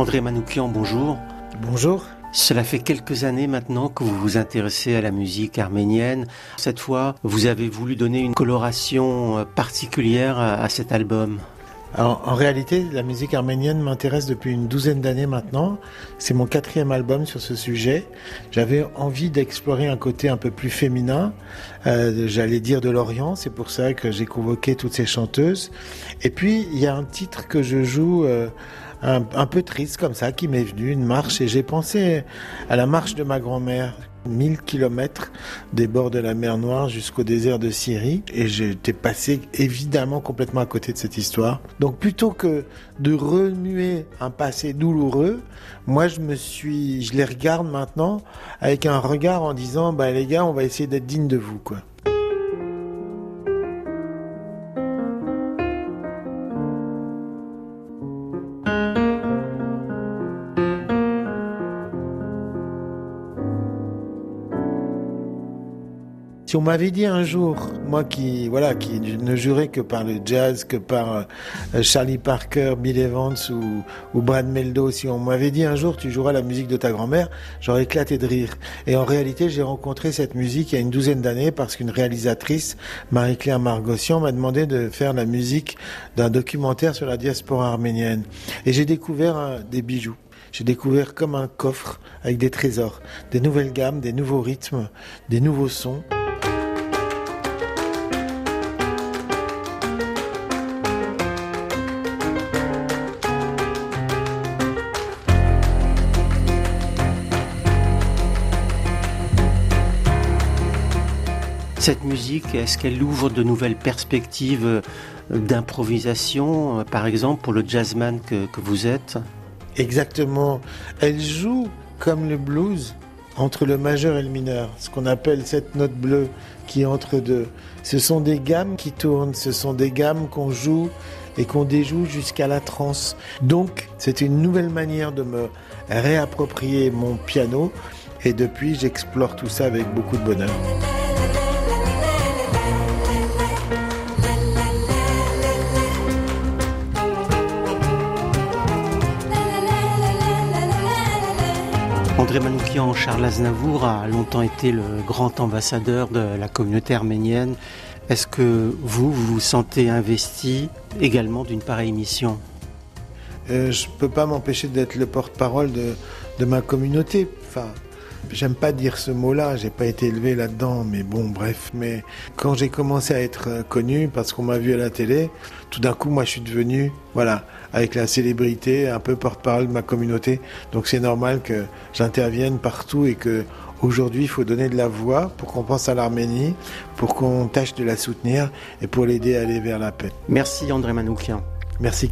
André Manoukian, bonjour. Bonjour. Cela fait quelques années maintenant que vous vous intéressez à la musique arménienne. Cette fois, vous avez voulu donner une coloration euh, particulière à cet album. Alors, en réalité, la musique arménienne m'intéresse depuis une douzaine d'années maintenant. C'est mon quatrième album sur ce sujet. J'avais envie d'explorer un côté un peu plus féminin, euh, j'allais dire de l'Orient. C'est pour ça que j'ai convoqué toutes ces chanteuses. Et puis, il y a un titre que je joue. Euh, un, peu triste comme ça qui m'est venu, une marche, et j'ai pensé à la marche de ma grand-mère 1000 kilomètres des bords de la mer Noire jusqu'au désert de Syrie et j'étais passé évidemment complètement à côté de cette histoire. Donc plutôt que de remuer un passé douloureux, moi je me suis je les regarde maintenant avec un regard en disant bah les gars, on va essayer d'être digne de vous quoi. Si on m'avait dit un jour, moi qui voilà, qui ne jurais que par le jazz, que par euh, Charlie Parker, Bill Evans ou, Brad Meldo, si on m'avait dit un jour tu joueras la musique de ta grand-mère, j'aurais éclaté de rire. Et en réalité, j'ai rencontré cette musique il y a une douzaine d'années parce qu'une réalisatrice, Marie-Claire Margossian, m'a demandé de faire la musique d'un documentaire sur la diaspora arménienne. Et j'ai découvert des bijoux j'ai découvert comme un coffre avec des trésors, des nouvelles gammes, des nouveaux rythmes, des nouveaux sons. Cette musique, est-ce qu'elle ouvre de nouvelles perspectives euh, d'improvisation, euh, par exemple, pour le jazzman que, vous êtes? Exactement. Elle joue comme le blues entre le majeur et le mineur, ce qu'on appelle cette note bleue qui entre deux. Ce sont des gammes qui tournent, ce sont des gammes qu'on joue et qu'on déjoue jusqu'à la transe. Donc, c'est une nouvelle manière de me réapproprier mon piano et depuis, j'explore tout ça avec beaucoup de bonheur. André Manoukian, Charles Aznavour a longtemps été le grand ambassadeur de la communauté arménienne. Est-ce que vous, vous sentez investi également d'une pareille mission? Euh, Je ne peux pas m'empêcher d'être le porte-parole de, ma communauté. J'aime pas dire ce mot-là, j'ai pas été élevé là-dedans, mais bon, bref. Mais quand j'ai commencé à être euh, connu, parce qu'on m'a vu à la télé, tout d'un coup, moi, je suis devenu, voilà, avec la célébrité, un peu porte-parole de ma communauté. Donc c'est normal que j'intervienne partout et que aujourd'hui, il faut donner de la voix pour qu'on pense à l'Arménie, pour qu'on tâche de la soutenir et pour l'aider à aller vers la paix. Merci André Manoukian. Merci.